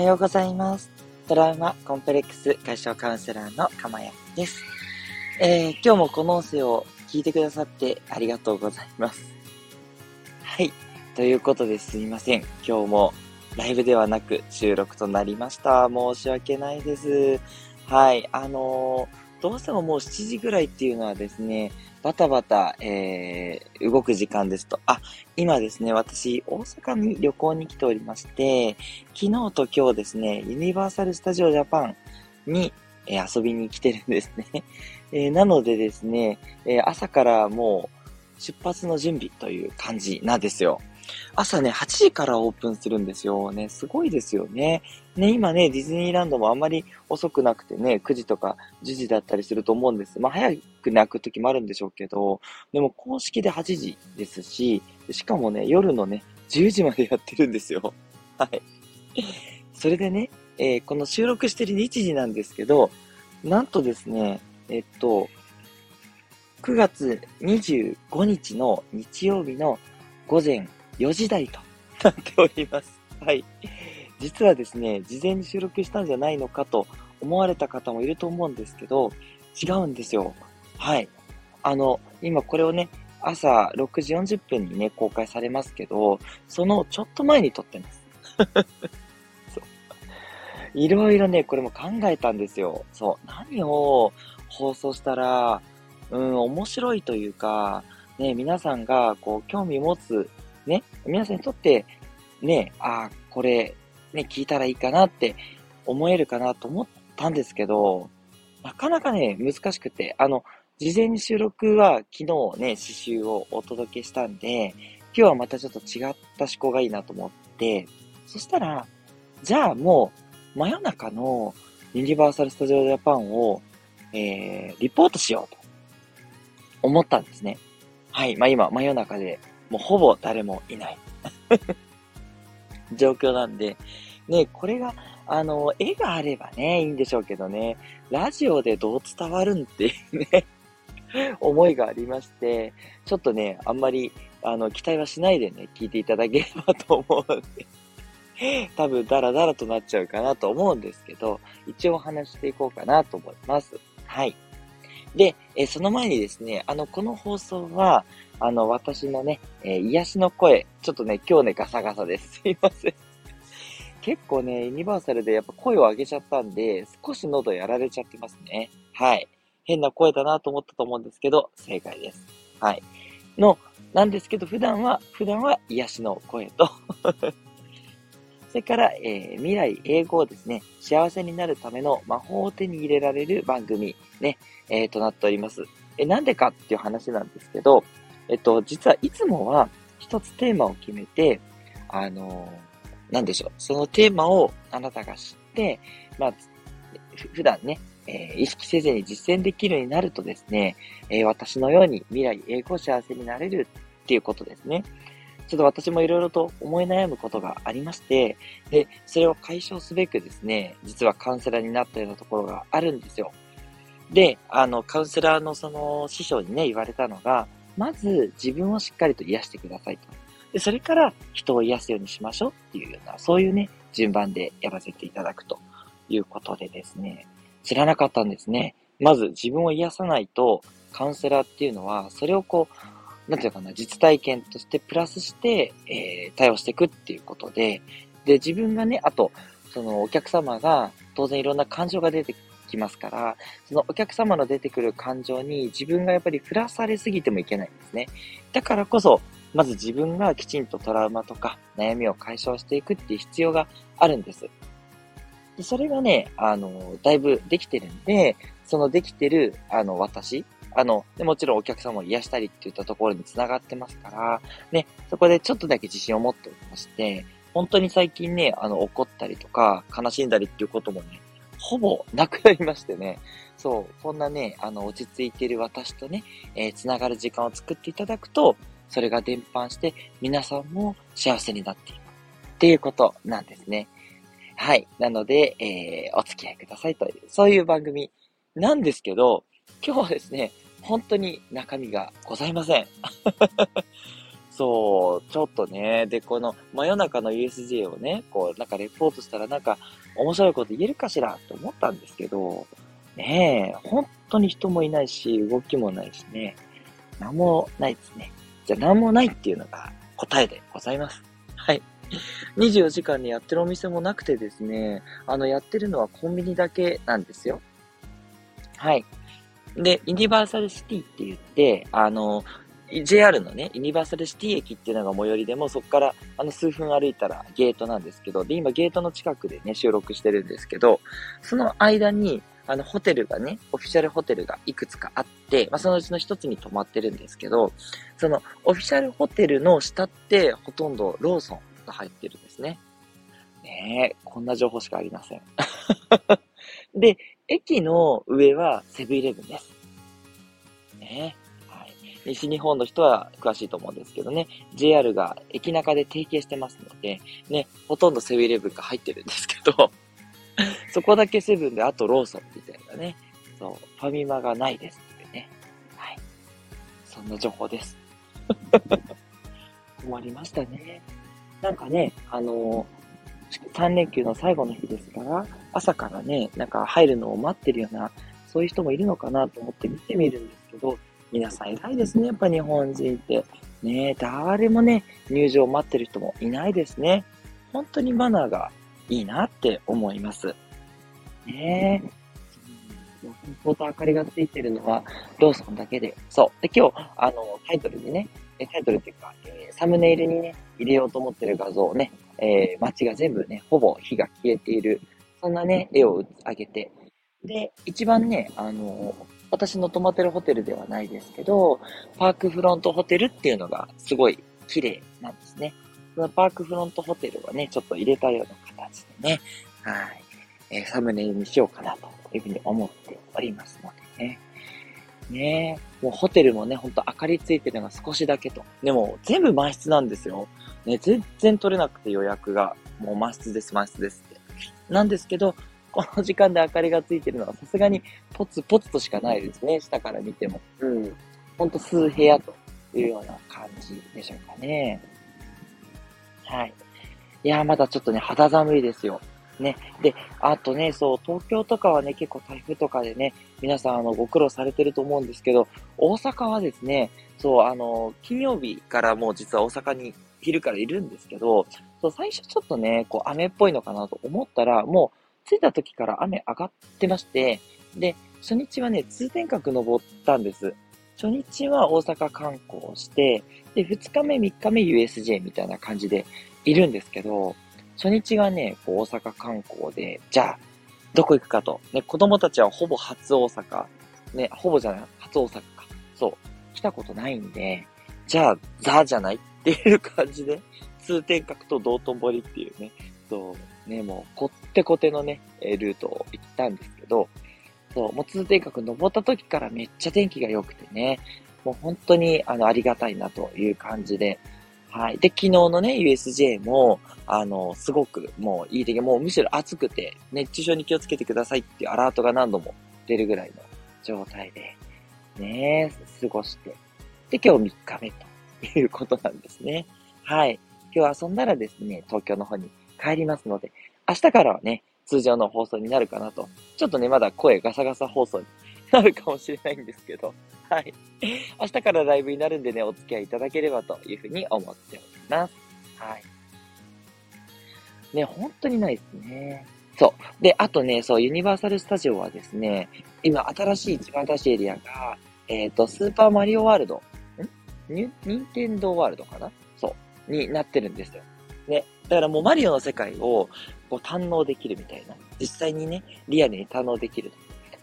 はようございます。トラウマコンプレックス解消カウンセラーのかまやです。えー、今日もこの音声を聞いてくださってありがとうございます。はい。ということですいません。今日もライブではなく収録となりました。申し訳ないです。はい。あのー、どうしてももう7時ぐらいっていうのはですね、バタバタ、えー、動く時間ですと。あ、今ですね、私、大阪に旅行に来ておりまして、昨日と今日ですね、ユニバーサル・スタジオ・ジャパンに、えー遊びに来てるんですね。えーなのでですね、え朝からもう出発の準備という感じなんですよ。朝ね、8時からオープンするんですよ。ね、すごいですよね。ね、今ね、ディズニーランドもあんまり遅くなくてね、9時とか10時だったりすると思うんです。まあ、早くね、開く時もあるんでしょうけど、でも公式で8時ですし、しかもね、夜のね、10時までやってるんですよ。はい。それでね、えーこの収録してる日時なんですけど、なんとですね、えっと、9月25日の日曜日の午前4時台となっております。はい。実はですね、事前に収録したんじゃないのかと思われた方もいると思うんですけど、違うんですよ。はい。あの、今これをね、朝6時40分にね、公開されますけど、そのちょっと前に撮ってます。そう。いろいろね、これも考えたんですよ。そう。何を放送したら、うん、面白いというか、ね、皆さんが、こう、興味持つ、皆さんにとって、ね、ああ、これ、ね、聞いたらいいかなって思えるかなと思ったんですけど、なかなかね、難しくて、あの、事前に収録は昨日ね、刺繍をお届けしたんで、今日はまたちょっと違った思考がいいなと思って、そしたら、じゃあもう、真夜中のユニバーサル・スタジオ・ジャパンを、えー、リポートしようと思ったんですね。はい。まあ今、真夜中で、もうほぼ誰もいない 状況なんで、ね、これが、あの、絵があればね、いいんでしょうけどね、ラジオでどう伝わるんっていうね、思いがありまして、ちょっとね、あんまり、あの、期待はしないでね、聞いていただければと思うんで、多分ダラダラとなっちゃうかなと思うんですけど、一応お話していこうかなと思います。はい。で、えその前にですね、あの、この放送は、あの、私のね、えー癒しの声、ちょっとね、今日ね、ガサガサです。すいません。結構ね、ユニバーサルでやっぱ声を上げちゃったんで、少し喉やられちゃってますね。はい。変な声だなと思ったと思うんですけど、正解です。はい。の、なんですけど、普段は、普段は癒しの声と、それから、えー未来英語をですね、幸せになるための魔法を手に入れられる番組、ね、えーとなっております。え、なんでかっていう話なんですけど、えっと、実はいつもは一つテーマを決めて、あのなんでしょう、そのテーマをあなたが知って、まあ、普段ね、えー意識せずに実践できるようになるとですね、えー私のように未来英語幸せになれるっていうことですね。ちょっと私もいろいろと思い悩むことがありまして、で、それを解消すべくですね、実はカウンセラーになったようなところがあるんですよ。で、あの、カウンセラーのその師匠にね、言われたのが、まず自分をしっかりと癒してくださいと。で、それから人を癒すようにしましょうっていうような、そういうね、順番でやらせていただくということでですね、知らなかったんですね。まず自分を癒さないと、カウンセラーっていうのは、それをこう、なんていうかな、実体験としてプラスして、えー対応していくっていうことで、で、自分がね、あと、そのお客様が当然いろんな感情が出てきますから、そのお客様の出てくる感情に自分がやっぱり振らされすぎてもいけないんですね。だからこそ、まず自分がきちんとトラウマとか悩みを解消していくっていう必要があるんです。でそれがね、あの、だいぶできてるんで、そのできてる、あの、私、あの、もちろんお客様を癒したりっていったところにつながってますから、ね、そこでちょっとだけ自信を持っておりまして、本当に最近ね、あの、怒ったりとか、悲しんだりっていうこともね、ほぼなくなりましてね、そう、こんなね、あの、落ち着いている私とね、えーつながる時間を作っていただくと、それが伝播して、皆さんも幸せになっていく。っていうことなんですね。はい。なので、えーお付き合いくださいという、そういう番組なんですけど、今日はですね、本当に中身がございません。そう、ちょっとね、で、この真夜中の USJ をね、こう、なんかレポートしたらなんか面白いこと言えるかしらと思ったんですけど、ねえ、本当に人もいないし、動きもないしね、なんもないですね。じゃあ、なんもないっていうのが答えでございます。はい。24時間にやってるお店もなくてですね、あの、やってるのはコンビニだけなんですよ。はい。で、ユニバーサルシティって言って、あの、JR のね、ユニバーサルシティ駅っていうのが最寄りでも、そこからあの数分歩いたらゲートなんですけど、で、今ゲートの近くでね、収録してるんですけど、その間に、あの、ホテルがね、オフィシャルホテルがいくつかあって、まあ、そのうちの一つに泊まってるんですけど、その、オフィシャルホテルの下って、ほとんどローソンが入ってるんですね。ねえ、こんな情報しかありません。で、駅の上はセブンイレブンです。ねはい。西日本の人は詳しいと思うんですけどね、JR が駅中で提携してますので、ね、ほとんどセブンイレブンが入ってるんですけど、そこだけセブンで、あとローソンみたいなね、そう、ファミマがないですってね。はい。そんな情報です。困りましたね。なんかね、あのー、3連休の最後の日ですから、朝からね、なんか入るのを待ってるような、そういう人もいるのかなと思って見てみるんですけど、皆さん偉いですね、やっぱ日本人って。ね誰もね、入場を待ってる人もいないですね。本当にマナーがいいなって思います。ねえ。相当明かりがついてるのはローソンだけで。そう。で、今日、あの、タイトルにね、タイトルっていうか、えー、サムネイルにね、入れようと思ってる画像をね、えー、街が全部ね、ほぼ火が消えている、そんなね、絵を上げて、で、一番ね、あの私の泊まってるホテルではないですけど、パークフロントホテルっていうのがすごい綺麗なんですね。そのパークフロントホテルはね、ちょっと入れたような形でね、はい、えー、サムネイルにしようかなというふうに思っておりますのでね。ねえもうホテルもね、ほんと明かりついてるのが少しだけと。でも、全部満室なんですよ。ね、全然取れなくて予約が。もう満室です、満室ですって。なんですけど、この時間で明かりがついてるのはさすがにポツポツとしかないですね。下から見ても。うん。ほんと数部屋というような感じでしょうかね。はい。いやまだちょっとね、肌寒いですよ。ね。で、あとね、そう、東京とかはね、結構台風とかでね、皆さん、あの、ご苦労されてると思うんですけど、大阪はですね、そう、あの、金曜日からもう実は大阪に昼からいるんですけど、そう、最初ちょっとね、こう、雨っぽいのかなと思ったら、もう、着いた時から雨上がってまして、で、初日はね、通天閣登ったんです。初日は大阪観光して、で、2日目、3日目 USJ みたいな感じでいるんですけど、初日がね、こう大阪観光で、じゃあ、どこ行くかと。ね、子供たちはほぼ初大阪。ね、ほぼじゃない、初大阪か。そう。来たことないんで、じゃあ、ザじゃないっていう感じで、通天閣と道頓堀っていうね、そう、ね、もう、こってこてのね、ルートを行ったんですけど、そう、もう通天閣登った時からめっちゃ天気が良くてね、もう本当に、あの、ありがたいなという感じで、はい。で、昨日のね、USJ も、あの、すごくもういい天気、もうむしろ暑くて、熱中症に気をつけてくださいっていうアラートが何度も出るぐらいの状態で、ね、過ごして。で、今日3日目ということなんですね。はい。今日遊んだらですね、東京の方に帰りますので、明日からはね、通常の放送になるかなと。ちょっとね、まだ声ガサガサ放送になるかもしれないんですけど、はい。明日からライブになるんでね、お付き合いいただければというふうに思っております。はい。ね、本当にないですね。そう。で、あとね、そう、ユニバーサル・スタジオはですね、今、新しい、一番新しいエリアが、えっ、ー、と、スーパーマリオワールド、ん？ニンテンドーワールドかな？そう。になってるんですよ。ね。だからもうマリオの世界をこう堪能できるみたいな。実際にね、リアルに堪能できる。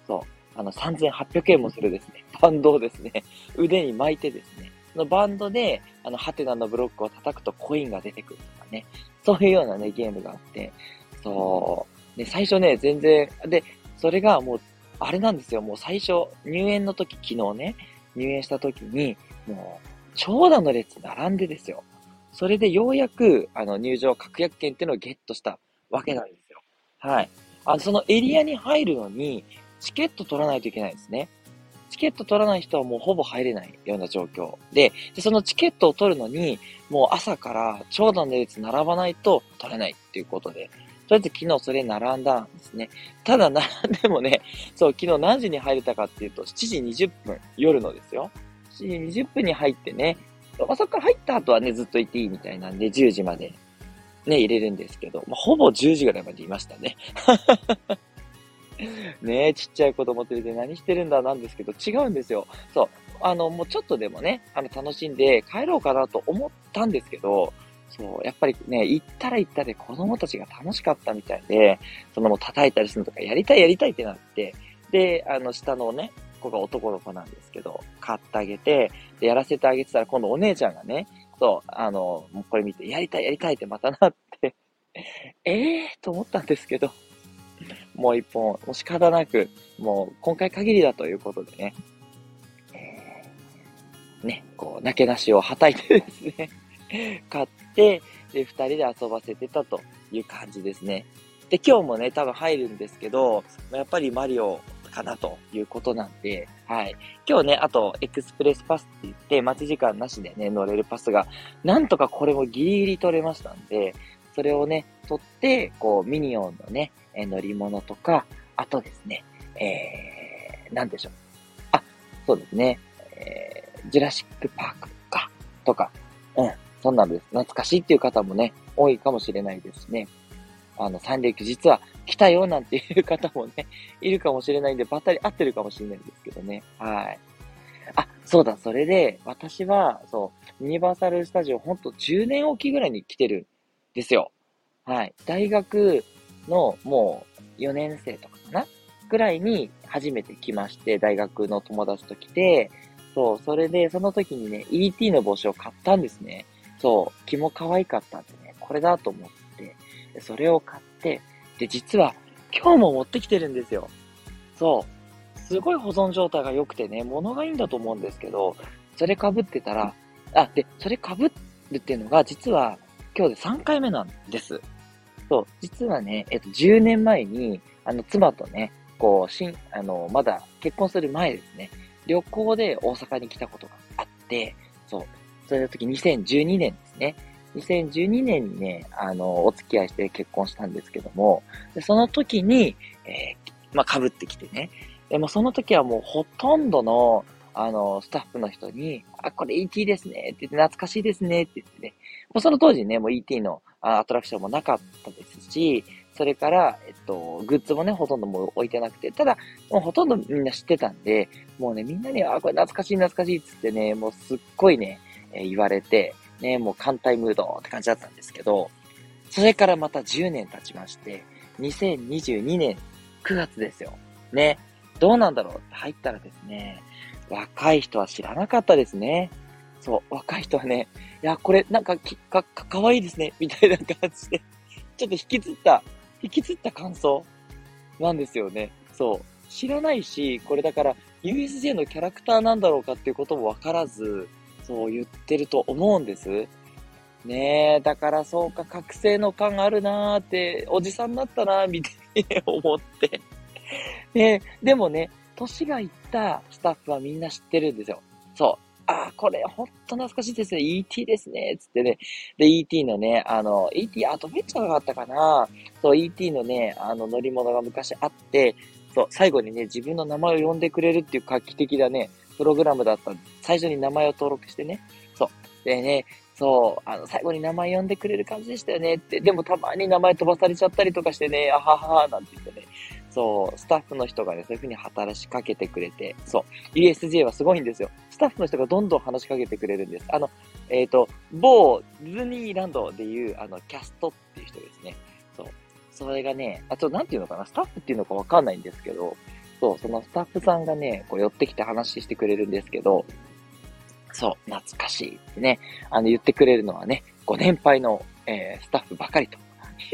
そう。あの、3800円もするですね、バンドをですね、腕に巻いてですね、そのバンドで、あの、ハテナのブロックを叩くとコインが出てくるとかね、そういうようなね、ゲームがあって、そう、で、最初ね、全然、で、それがもう、あれなんですよ、もう最初、入園の時、昨日ね、入園した時に、もう、長蛇の列並んでですよ。それでようやく、あの、入場確約券っていうのをゲットしたわけなんですよ。はい。あの、そのエリアに入るのに、チケット取らないといけないですね。チケット取らない人はもうほぼ入れないような状況で、でそのチケットを取るのに、もう朝から長蛇の列並ばないと取れないっていうことで、とりあえず昨日それ並んだんですね。ただ並んでもね、そう、昨日何時に入れたかっていうと、7時20分、夜のですよ。7時20分に入ってね、あ、そっから入った後はね、ずっといていいみたいなんで、10時までね、入れるんですけど、まあ、ほぼ10時ぐらいまでいましたね。ねえ、ちっちゃい子供連れて何してるんだなんですけど、違うんですよ。そう。あの、もうちょっとでもね、あの、楽しんで帰ろうかなと思ったんですけど、そう、やっぱりね、行ったら行ったで子供たちが楽しかったみたいで、そのもう叩いたりするとか、やりたいやりたいってなって、で、あの、下のね、子が男の子なんですけど、買ってあげて、で、やらせてあげてたら、今度お姉ちゃんがね、そう、あの、もうこれ見て、やりたいやりたいってまたなってえ えー？と思ったんですけど、もう一本、もう仕方なく、もう今回限りだということでね、えー、ね、こう、なけなしをはたいてですね 買って、で、二人で遊ばせてたという感じですね。で、今日もね、多分入るんですけど、やっぱりマリオかなということなんで、はい。今日ね、あと、エクスプレスパスって言って、待ち時間なしでね、乗れるパスが、なんとかこれもギリギリ取れましたんで、それをね、取って、こう、ミニオンのね、え乗り物とか、あとですね、えー、なんでしょう。あ、そうですね、えー、ジュラシックパークか、とか、うん、そんなんです。懐かしいっていう方もね、多いかもしれないですね。あの、三連休実は来たよなんていう方もね、いるかもしれないんで、ばったり合ってるかもしれないんですけどね。はい。あ、そうだ、それで、私は、そう、ユニバーサルスタジオ、ほんと10年おきぐらいに来てるんですよ。はい。大学のもう4年生とかかな？ぐらいに初めて来まして、大学の友達と来て、そう、それで、その時にね、ET の帽子を買ったんですね。そう、気も可愛かったんでね、これだと思って、それを買って、で、実は、今日も持ってきてるんですよ。そう。すごい保存状態が良くてね、物がいいんだと思うんですけど、それ被ってたら、あ、で、それ被るっていうのが、実は、今日で3回目なんです。そう、実はね、えっと、10年前に、あの、妻とね、こう、新、あの、まだ結婚する前ですね、旅行で大阪に来たことがあって、そう、それの時2012年ですね。2012年にね、あの、お付き合いして結婚したんですけども、でその時に、えー、まあ、被ってきてね。でもその時はもうほとんどの、あの、スタッフの人に、あ、これ ET ですねって言って、懐かしいですねって言ってね。もうその当時ね、もう ET のアトラクションもなかったですし、それから、えっと、グッズもね、ほとんどもう置いてなくて、ただ、もうほとんどみんな知ってたんで、もうね、みんなに、あ、これ懐かしい懐かしいっつってね、もうすっごいね、えー、言われて、ね、もう艦隊ムードって感じだったんですけど、それからまた10年経ちまして、2022年9月ですよ。ね。どうなんだろうって入ったらですね、若い人は知らなかったですね。そう、若い人はね、いや、これなんか、か、か、かわいいですね、みたいな感じで、ちょっと引きずった、引きずった感想なんですよね。そう。知らないし、これだから USJ のキャラクターなんだろうかっていうこともわからず、そう言ってると思うんです。ねえ、だからそうか、覚醒の感あるなーって、おじさんだったなーみたいに思って。ねでもね、年がいったスタッフはみんな知ってるんですよ。そう。あ、これほんと懐かしいですね。ET ですね。つってね。で、ET のね、あの、ET アドベンチャーがあったかなそう、ET のね、あの乗り物が昔あって、そう、最後にね、自分の名前を呼んでくれるっていう画期的なね、プログラムだった最初に名前を登録してね。そう。でね、そう、あの、最後に名前呼んでくれる感じでしたよねって。でもたまに名前飛ばされちゃったりとかしてね、あははは、なんて言ってね。そう、スタッフの人がね、そういう風に働きかけてくれて、そう、USJ はすごいんですよ。スタッフの人がどんどん話しかけてくれるんです。あの、えっ、ー、と、某ディズニーランドでいう、あの、キャストっていう人ですね。そう。それがね、あと、なんていうのかな、スタッフっていうのかわかんないんですけど、そう、そのスタッフさんがね、こう寄ってきて話してくれるんですけど、そう、懐かしいってね、あの言ってくれるのはね、ご年配の、えー、スタッフばかりと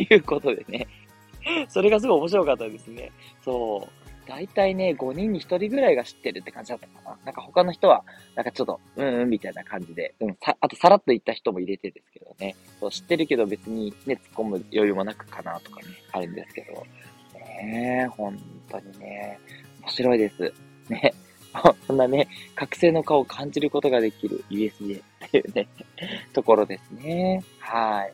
いうことでね、それがすごい面白かったですね。そう。大体ね、5人に1人ぐらいが知ってるって感じだったかな。なんか他の人は、なんかちょっと、うんうんみたいな感じで、うん、さ、あとさらっと言った人も入れてですけどね。そう、知ってるけど別にね、突っ込む余裕もなくかなとかね、あるんですけど。ねえ、本当にね、面白いです。ね。そんなね、覚醒の顔を感じることができる USJ っていうね、ところですね。はい。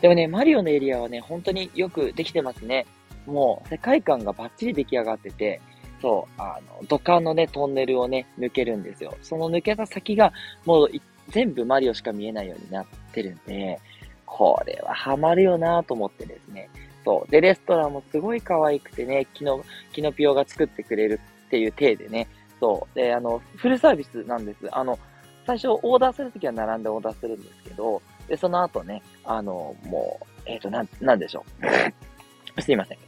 でもね、マリオのエリアはね、本当によくできてますね。もう、世界観がバッチリ出来上がってて、そう、あの、土管のね、トンネルをね、抜けるんですよ。その抜けた先が、もう、全部マリオしか見えないようになってるんで、これはハマるよなと思ってですね。そう。で、レストランもすごい可愛くてね、キノ、キノピオが作ってくれるっていう体でね、そう。で、あの、フルサービスなんです。あの、最初オーダーするときは並んでオーダーするんですけど、で、その後ね、あの、もう、えっ、ー、と、なん、なんでしょう。すいません。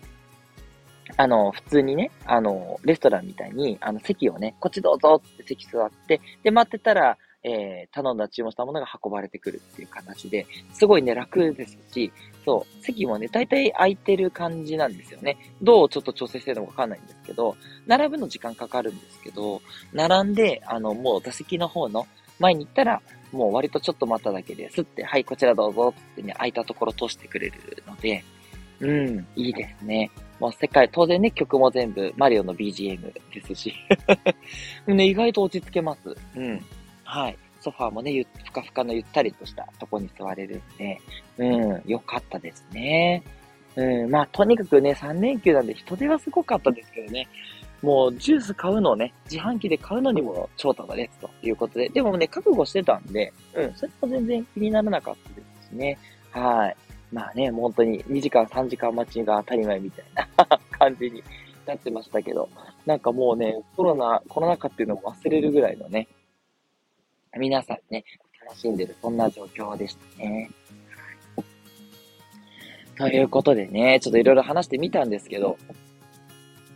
あの、普通にね、あの、レストランみたいに、あの、席をね、こっちどうぞって席座って、で、待ってたら、えー、頼んだ注文したものが運ばれてくるっていう形で、すごいね、楽ですし、そう、席もね、大体空いてる感じなんですよね。どうちょっと調整してるのかわかんないんですけど、並ぶの時間かかるんですけど、並んで、あの、もう座席の方の前に行ったら、もう割とちょっと待っただけですって、はい、こちらどうぞってね、空いたところ通してくれるので、うん、いいですね。もう世界、当然ね、曲も全部マリオの BGM ですし ね、意外と落ち着けます。うん。はい。ソファーもね、ゆふかふかのゆったりとしたとこに座れるんで、うん、良かったですね。うん、まあ、とにかくね、3連休なんで人手はすごかったですけどね。もう、ジュース買うのをね、自販機で買うのにも長蛇の列ということで、でもね、覚悟してたんで、うん、それも全然気にならなかったですしね。はい。まあね、もう本当に2時間、3時間待ちが当たり前みたいな 感じになってましたけど、なんかもうね、コロナ、コロナ禍っていうのも忘れるぐらいのね、皆さんね、楽しんでる、そんな状況でしたね。ということでね、ちょっといろいろ話してみたんですけど、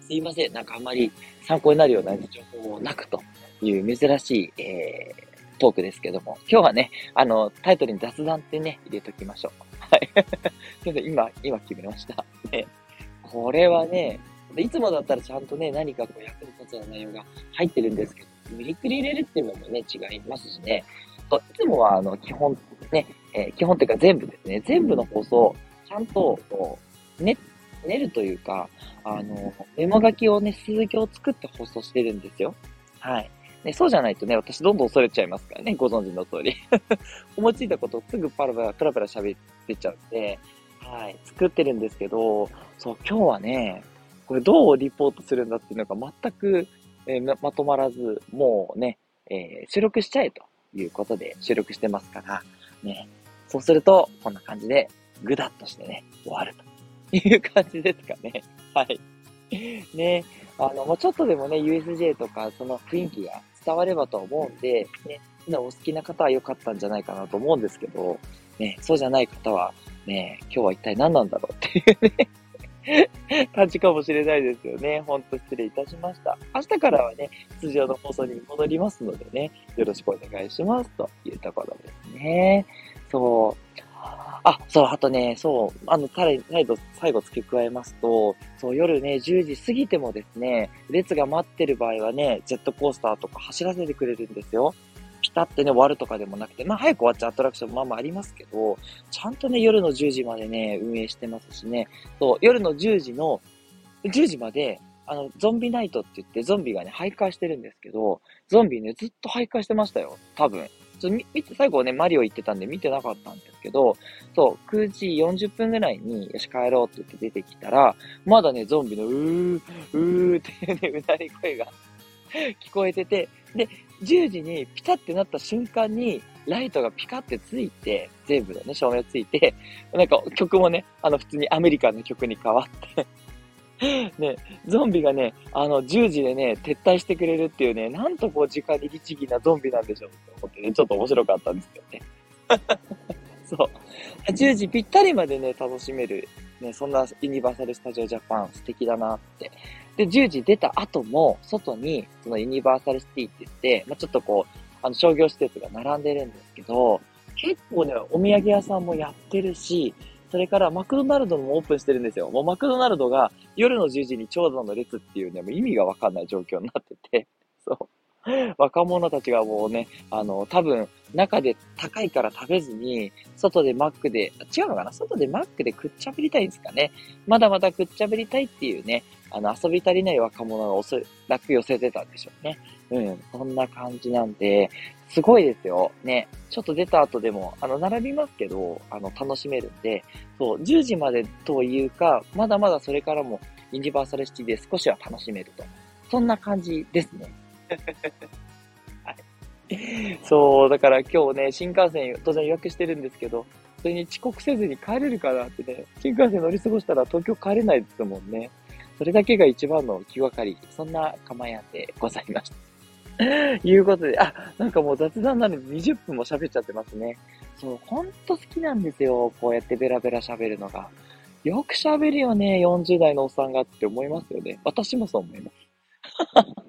すいません、なんかあんまり参考になるような情報もなくという珍しい、えー、トークですけども、今日はね、あの、タイトルに雑談ってね、入れときましょう。はい。すいません、今、今決めました。ね、これはね、いつもだったらちゃんとね、何かこう役に立つような内容が入ってるんですけど、無理くり入れるっていうのもね、違いますしね。といつもは、あの、基本、ね、えー、基本っていうか全部ですね、全部の放送、ちゃんと、こう、ね、練るというか、あの、メモ書きをね、数行作って放送してるんですよ。はい。ね、そうじゃないとね、私どんどん恐れちゃいますからね、ご存知の通り。思いついたことをすぐパラパラ、パラパラ喋ってちゃうんで、はい、作ってるんですけど、そう、今日はね、これどうリポートするんだっていうのが全く、え、まとまらず、もうね、え、収録しちゃえということで収録してますから、ね、そうすると、こんな感じで、ぐだっとしてね、終わるという感じですかね。はい。ね、あの、もうちょっとでもね、USJ とか、その雰囲気が伝わればと思うんで、ね、お好きな方は良かったんじゃないかなと思うんですけど、ね、そうじゃない方は、ね、今日は一体何なんだろうっていうね。感じかもしれないですよね。ほんと失礼いたしました。明日からはね、通常の放送に戻りますのでね、よろしくお願いしますというところですね。そう。あ、そう、あとね、そう、あの、再度、最後付け加えますと、そう、夜ね、10時過ぎてもですね、列が待ってる場合はね、ジェットコースターとか走らせてくれるんですよ。ピタってね、終わるとかでもなくて、まあ早く終わっちゃうアトラクションもまあまあありますけど、ちゃんとね、夜の10時までね、運営してますしね、そう、夜の10時の、10時まで、あの、ゾンビナイトって言ってゾンビがね、徘徊してるんですけど、ゾンビね、ずっと徘徊してましたよ。多分。ちょ見て、最後ね、マリオ行ってたんで見てなかったんですけど、そう、9時40分ぐらいに、よし、帰ろうって言って出てきたら、まだね、ゾンビのうー、うーっていうね、うなり声が聞こえてて、で、10時にピタってなった瞬間に、ライトがピカってついて、全部のね、照明ついて、なんか曲もね、あの普通にアメリカンの曲に変わって ね、ゾンビがね、あの、10時でね、撤退してくれるっていうね、なんとこう時間に律儀なゾンビなんでしょうって思ってね、ちょっと面白かったんですよね。そう。10時ぴったりまでね、楽しめる、ね、そんなユニバーサル・スタジオ・ジャパン素敵だなってで、10時出た後も、外に、そのユニバーサルシティって言って、まあ、ちょっとこう、あの、商業施設が並んでるんですけど、結構ね、お土産屋さんもやってるし、それからマクドナルドもオープンしてるんですよ。もうマクドナルドが夜の10時に長蛇の列っていうね、もう意味がわかんない状況になってて、そう。若者たちがもうね、あの、多分、中で高いから食べずに、外でマックで、違うのかな？外でマックで食っちゃべりたいんですかね？まだまだ食っちゃべりたいっていうね、あの、遊び足りない若者がおそらく寄せてたんでしょうね。うん、そんな感じなんで、すごいですよ。ね。ちょっと出た後でも、あの、並びますけど、あの、楽しめるんで、そう、10時までというか、まだまだそれからも、ユニバーサルシティで少しは楽しめると。そんな感じですね。そう、だから今日ね、新幹線当然予約してるんですけど、それに遅刻せずに帰れるかなってね、新幹線乗り過ごしたら東京帰れないですもんね。それだけが一番の気がかり。そんな構えでございました。いうことで、あ、なんかもう雑談なので20分も喋っちゃってますね。そう、ほんと好きなんですよ。こうやってベラベラ喋るのが。よく喋るよね、40代のおっさんがって思いますよね。私もそう思います。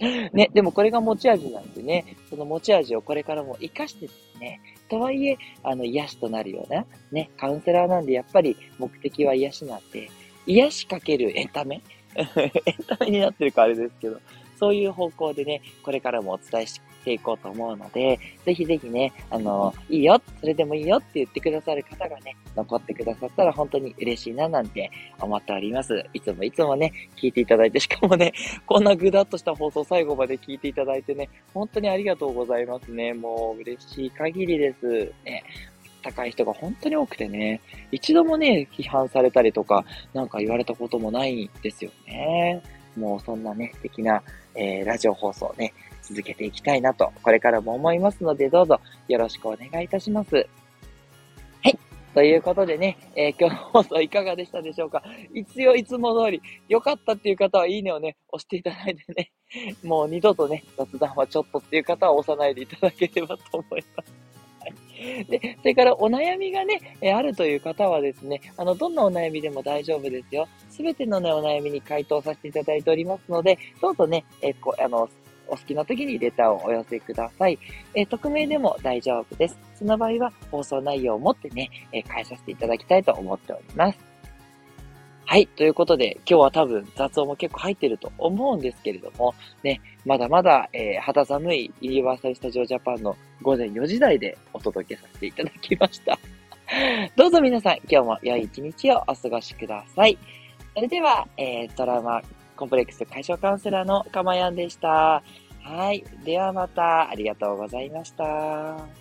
ね、でもこれが持ち味なんでね、その持ち味をこれからも活かしてですね、とはいえ、あの、癒しとなるような、ね、カウンセラーなんでやっぱり目的は癒しなんで、癒しかけるエンタメ？エンタメになってるかあれですけど、そういう方向でね、これからもお伝えしていこうと思うので、ぜひぜひね、あの、いいよ、それでもいいよって言ってくださる方がね、残ってくださったら本当に嬉しいななんて思っております。いつもいつもね、聞いていただいて、しかもね、こんなぐだっとした放送最後まで聞いていただいてね、本当にありがとうございますね。もう嬉しい限りです。ね、高い人が本当に多くてね、一度もね、批判されたりとか、なんか言われたこともないんですよね。もうそんなね、素敵な、えー、ラジオ放送ね、続けていきたいなと、これからも思いますので、どうぞよろしくお願いいたします。はい。ということでね、えー、今日の放送いかがでしたでしょうか？一応いつも通り、良かったっていう方はいいねをね、押していただいてね、もう二度とね、雑談はちょっとっていう方は押さないでいただければと思います。で、それからお悩みがね、えあるという方はですね、あの、どんなお悩みでも大丈夫ですよ。すべてのね、お悩みに回答させていただいておりますので、どうぞね、えこあの、お好きな時にレターをお寄せください。え匿名でも大丈夫です。その場合は放送内容をもってね、え変えさせていただきたいと思っております。はい。ということで、今日は多分雑音も結構入ってると思うんですけれども、ね、まだまだ、えー、肌寒いユニバーサル・スタジオ・ジャパンの午前4時台でお届けさせていただきました。どうぞ皆さん、今日も良い一日をお過ごしください。それでは、えー、トラマコンプレックス解消カウンセラーのかまやんでした。はい。ではまた、ありがとうございました。